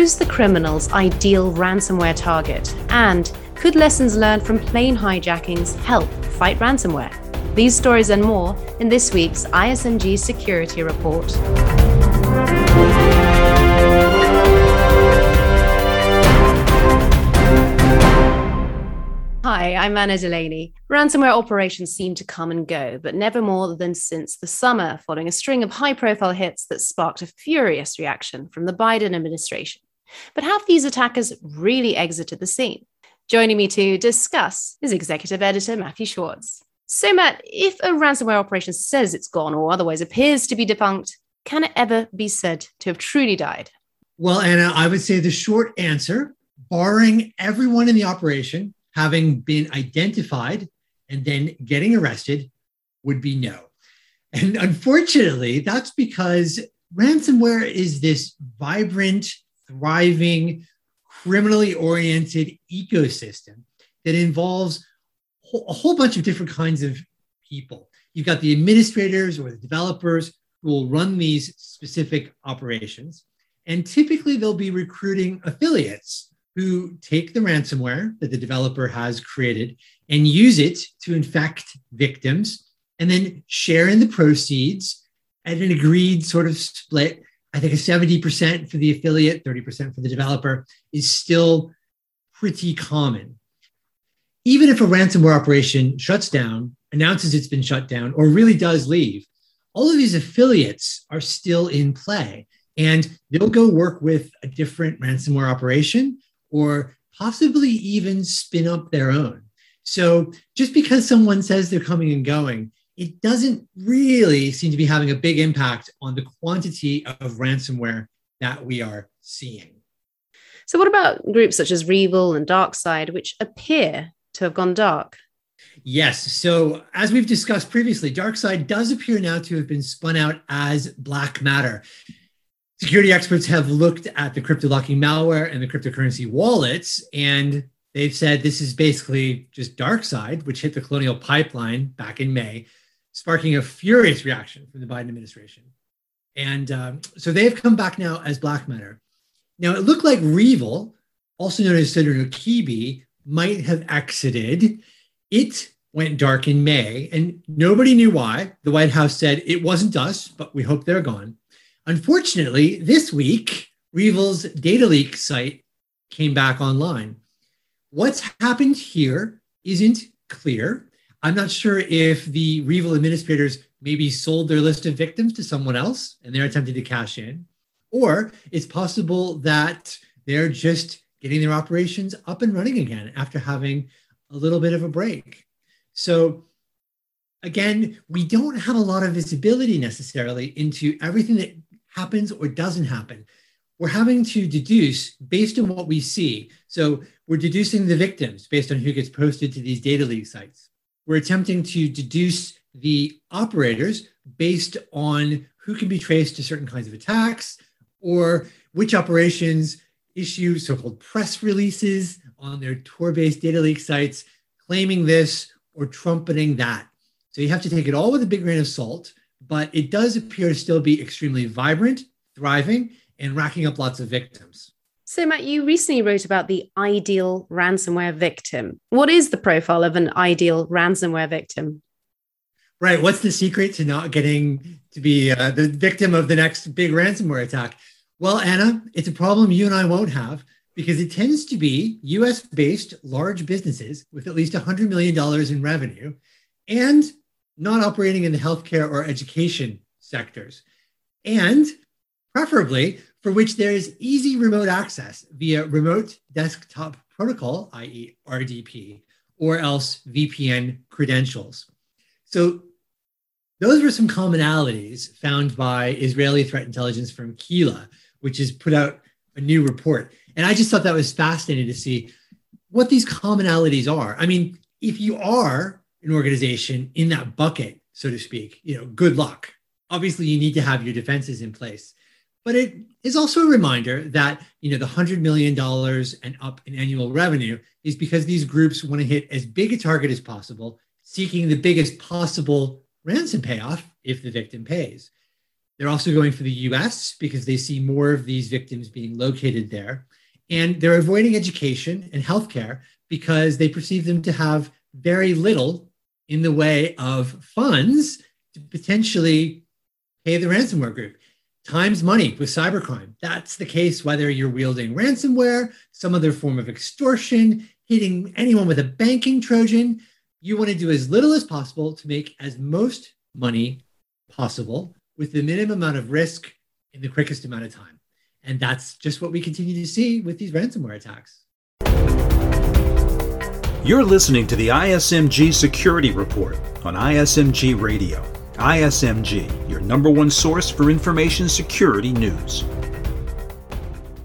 Who's the criminal's ideal ransomware target? And could lessons learned from plane hijackings help fight ransomware? These stories and more in this week's ISMG Security Report. Hi, I'm Anna Delaney. Ransomware operations seem to come and go, but never more than since the summer, following a string of high profile hits that sparked a furious reaction from the Biden administration. But have these attackers really exited the scene? Joining me to discuss is executive editor Matthew Schwartz. So, Matt, if a ransomware operation says it's gone or otherwise appears to be defunct, can it ever be said to have truly died? Well, Anna, I would say the short answer, barring everyone in the operation having been identified and then getting arrested, would be no. And unfortunately, that's because ransomware is this vibrant, thriving, criminally oriented ecosystem that involves a whole bunch of different kinds of people. You've got the administrators or the developers who will run these specific operations. And typically, they'll be recruiting affiliates who take the ransomware that the developer has created and use it to infect victims and then share in the proceeds at an agreed sort of split. I think a 70% for the affiliate, 30% for the developer is still pretty common. Even if a ransomware operation shuts down, announces it's been shut down, or really does leave, all of these affiliates are still in play and they'll go work with a different ransomware operation or possibly even spin up their own. So just because someone says they're coming and going, it doesn't really seem to be having a big impact on the quantity of ransomware that we are seeing. So, what about groups such as REvil and DarkSide, which appear to have gone dark? Yes. So, as we've discussed previously, DarkSide does appear now to have been spun out as Black Matter. Security experts have looked at the crypto locking malware and the cryptocurrency wallets, and they've said this is basically just DarkSide, which hit the colonial pipeline back in May, sparking a furious reaction from the Biden administration. And um, so they've come back now as Black Matter. Now, it looked like REvil, also known as Sodinokibi, might have exited. It went dark in May, and nobody knew why. The White House said it wasn't us, but we hope they're gone. Unfortunately, this week, REvil's data leak site came back online. What's happened here isn't clear. I'm not sure if the REvil administrators maybe sold their list of victims to someone else and they're attempting to cash in, or it's possible that they're just getting their operations up and running again after having a little bit of a break. So, again, we don't have a lot of visibility necessarily into everything that happens or doesn't happen. We're having to deduce based on what we see. So we're deducing the victims based on who gets posted to these data leak sites. We're attempting to deduce the operators based on who can be traced to certain kinds of attacks or which operations issue so called press releases on their Tor based data leak sites claiming this or trumpeting that. So you have to take it all with a big grain of salt but it does appear to still be extremely vibrant, thriving, and racking up lots of victims. So, Matt, you recently wrote about the ideal ransomware victim. What is the profile of an ideal ransomware victim? Right. What's the secret to not getting to be uh, the victim of the next big ransomware attack? Well, Anna, it's a problem you and I won't have because it tends to be US based large businesses with at least $100 million in revenue and not operating in the healthcare or education sectors, and preferably for which there is easy remote access via remote desktop protocol, i.e., RDP, or else VPN credentials. So, those were some commonalities found by Israeli threat intelligence firm KELA, which has put out a new report. And I just thought that was fascinating to see what these commonalities are. I mean, if you are an organization in that bucket, so to speak, you know, good luck. Obviously, you need to have your defenses in place. But it is also a reminder that you know the hundred million dollars and up in annual revenue is because these groups want to hit as big a target as possible, seeking the biggest possible ransom payoff if the victim pays. They're also going for the US because they see more of these victims being located there. And they're avoiding education and healthcare because they perceive them to have very little in the way of funds to potentially pay the ransomware group. Time's money with cybercrime. That's the case whether you're wielding ransomware, some other form of extortion, hitting anyone with a banking Trojan. You want to do as little as possible to make as most money possible with the minimum amount of risk in the quickest amount of time. And that's just what we continue to see with these ransomware attacks. You're listening to the ISMG Security Report on ISMG Radio. ISMG, your number one source for information security news.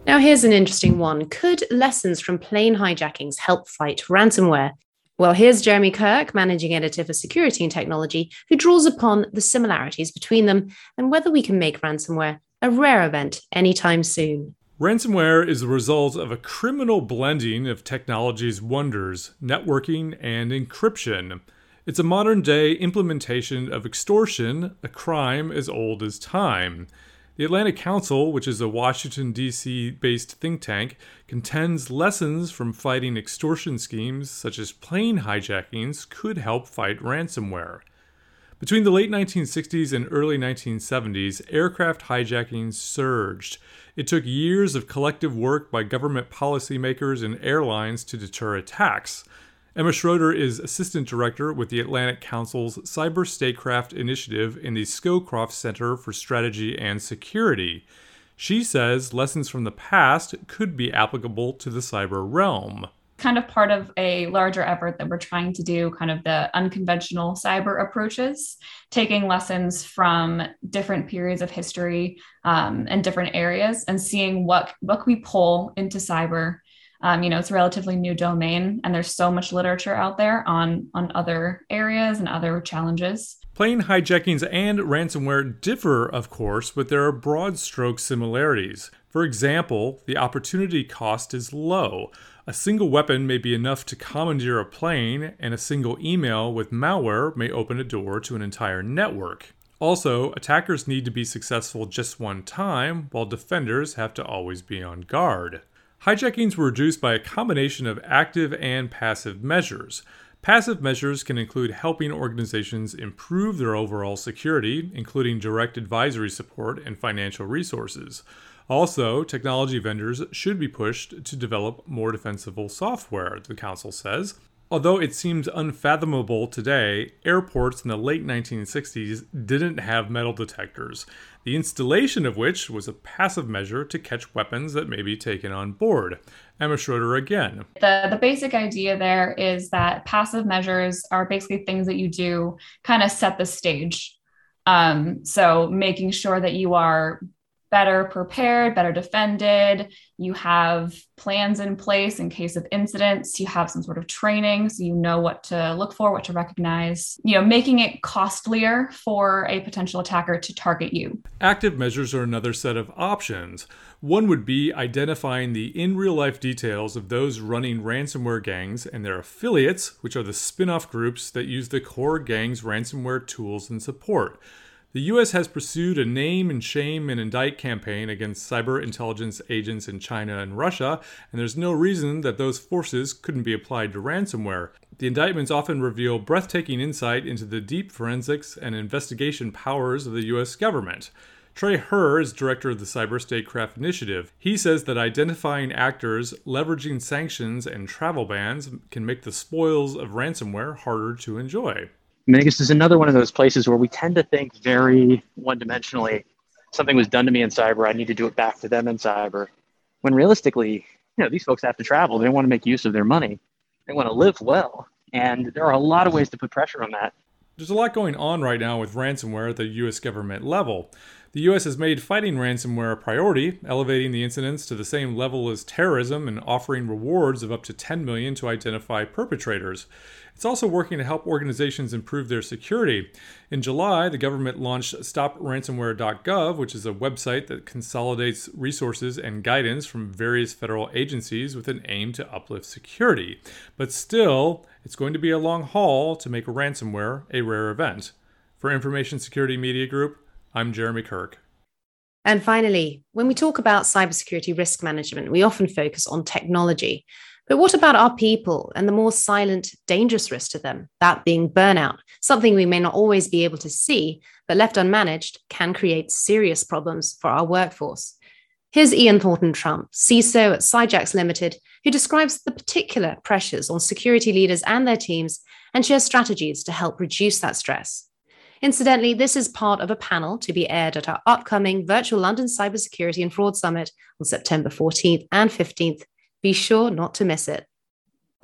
Now, here's an interesting one. Could lessons from plane hijackings help fight ransomware? Well, here's Jeremy Kirk, managing editor for security and technology, who draws upon the similarities between them and whether we can make ransomware a rare event anytime soon. Ransomware is the result of a criminal blending of technology's wonders, networking and encryption. It's a modern day implementation of extortion, a crime as old as time. The Atlantic Council, which is a Washington, D.C. based think tank, contends lessons from fighting extortion schemes such as plane hijackings could help fight ransomware. Between the late 1960s and early 1970s, aircraft hijackings surged. It took years of collective work by government policymakers and airlines to deter attacks. Emma Schroeder is Assistant Director with the Atlantic Council's Cyber Statecraft Initiative in the Scowcroft Center for Strategy and Security. She says lessons from the past could be applicable to the cyber realm. Kind of part of a larger effort that we're trying to do, kind of the unconventional cyber approaches, taking lessons from different periods of history um, and different areas, and seeing what what we pull into cyber um, you know, it's a relatively new domain, and there's so much literature out there on on other areas and other challenges. Plane hijackings and ransomware differ, of course, but there are broad stroke similarities. For example, the opportunity cost is low. A single weapon may be enough to commandeer a plane, and a single email with malware may open a door to an entire network. Also, attackers need to be successful just one time, while defenders have to always be on guard. Hijackings were reduced by a combination of active and passive measures. Passive measures can include helping organizations improve their overall security, including direct advisory support and financial resources. Also, technology vendors should be pushed to develop more defensible software, the Council says. Although it seems unfathomable today, airports in the late 1960s didn't have metal detectors, the installation of which was a passive measure to catch weapons that may be taken on board. Emma Schroeder again. The, the basic idea there is that passive measures are basically things that you do kind of set the stage. Um, so making sure that you are better prepared, better defended. You have plans in place in case of incidents. You have some sort of training so you know what to look for, what to recognize, you know, making it costlier for a potential attacker to target you. Active measures are another set of options. One would be identifying the in real life details of those running ransomware gangs and their affiliates, which are the spin off groups that use the core gang's ransomware tools and support. The U.S. has pursued a name and shame and indict campaign against cyber intelligence agents in China and Russia, and there's no reason that those forces couldn't be applied to ransomware. The indictments often reveal breathtaking insight into the deep forensics and investigation powers of the U.S. government. Trey Herr is director of the Cyber Statecraft Initiative. He says that identifying actors leveraging sanctions and travel bans can make the spoils of ransomware harder to enjoy. I mean, guess is another one of those places where we tend to think very one dimensionally. Something was done to me in cyber, I need to do it back to them in cyber. When realistically, you know, these folks have to travel. They want to make use of their money. They want to live well. And there are a lot of ways to put pressure on that. There's a lot going on right now with ransomware at the US government level. The US has made fighting ransomware a priority, elevating the incidents to the same level as terrorism and offering rewards of up to 10 million to identify perpetrators. It's also working to help organizations improve their security. In July, the government launched StopRansomware.gov, which is a website that consolidates resources and guidance from various federal agencies with an aim to uplift security. But still, it's going to be a long haul to make ransomware a rare event. For Information Security Media Group, I'm Jeremy Kirk. And finally, when we talk about cybersecurity risk management, we often focus on technology. But what about our people and the more silent, dangerous risk to them, that being burnout, something we may not always be able to see, but left unmanaged can create serious problems for our workforce. Here's Ian Thornton Trump, CISO at Cyjax Limited, who describes the particular pressures on security leaders and their teams and shares strategies to help reduce that stress. Incidentally, this is part of a panel to be aired at our upcoming virtual London Cybersecurity and Fraud Summit on September 14th and 15th. Be sure not to miss it.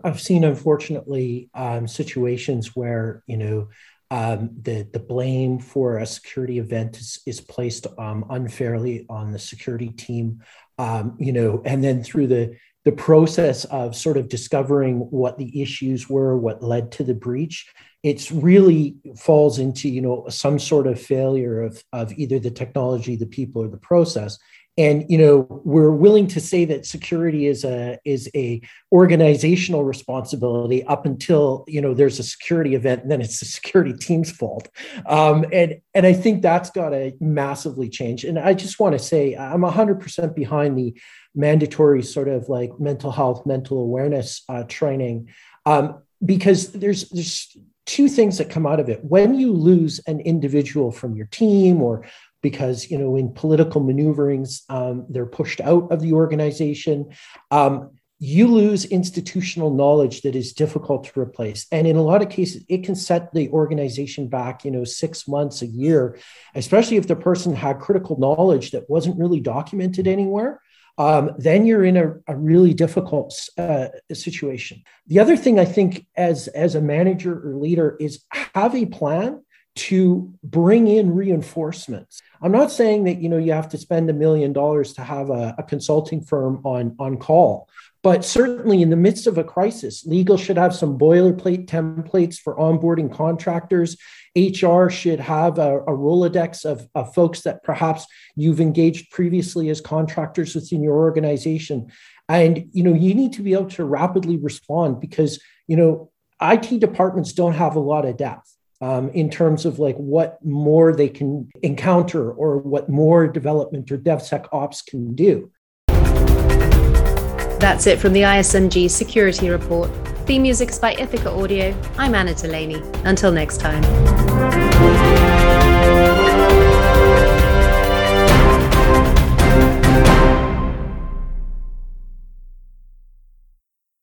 I've seen, unfortunately, um, situations where, you know, um, the, the blame for a security event is, is placed um, unfairly on the security team, um, you know, and then through the the process of sort of discovering what the issues were, what led to the breach, it's really falls into you know some sort of failure of of either the technology, the people, or the process. And you know we're willing to say that security is a is a organizational responsibility up until you know there's a security event, and then it's the security team's fault. Um, and and I think that's got to massively change. And I just want to say I'm 100% behind the mandatory sort of like mental health, mental awareness uh, training, um, because there's there's two things that come out of it. When you lose an individual from your team, or because you know in political maneuverings um, they're pushed out of the organization. Um, you lose institutional knowledge that is difficult to replace and in a lot of cases it can set the organization back you know six months a year especially if the person had critical knowledge that wasn't really documented anywhere um, then you're in a, a really difficult uh, situation. The other thing I think, as as a manager or leader, is have a plan to bring in reinforcements. I'm not saying that you know you have to spend a million dollars to have a, a consulting firm on on call, but certainly in the midst of a crisis, legal should have some boilerplate templates for onboarding contractors. HR should have a, a Rolodex of, of folks that perhaps you've engaged previously as contractors within your organization. And you know, you need to be able to rapidly respond because you know IT departments don't have a lot of depth. Um, in terms of like what more they can encounter or what more development or DevSecOps can do. That's it from the ISMG Security Report. Theme music is by Ithaca Audio. I'm Anna Delaney. Until next time.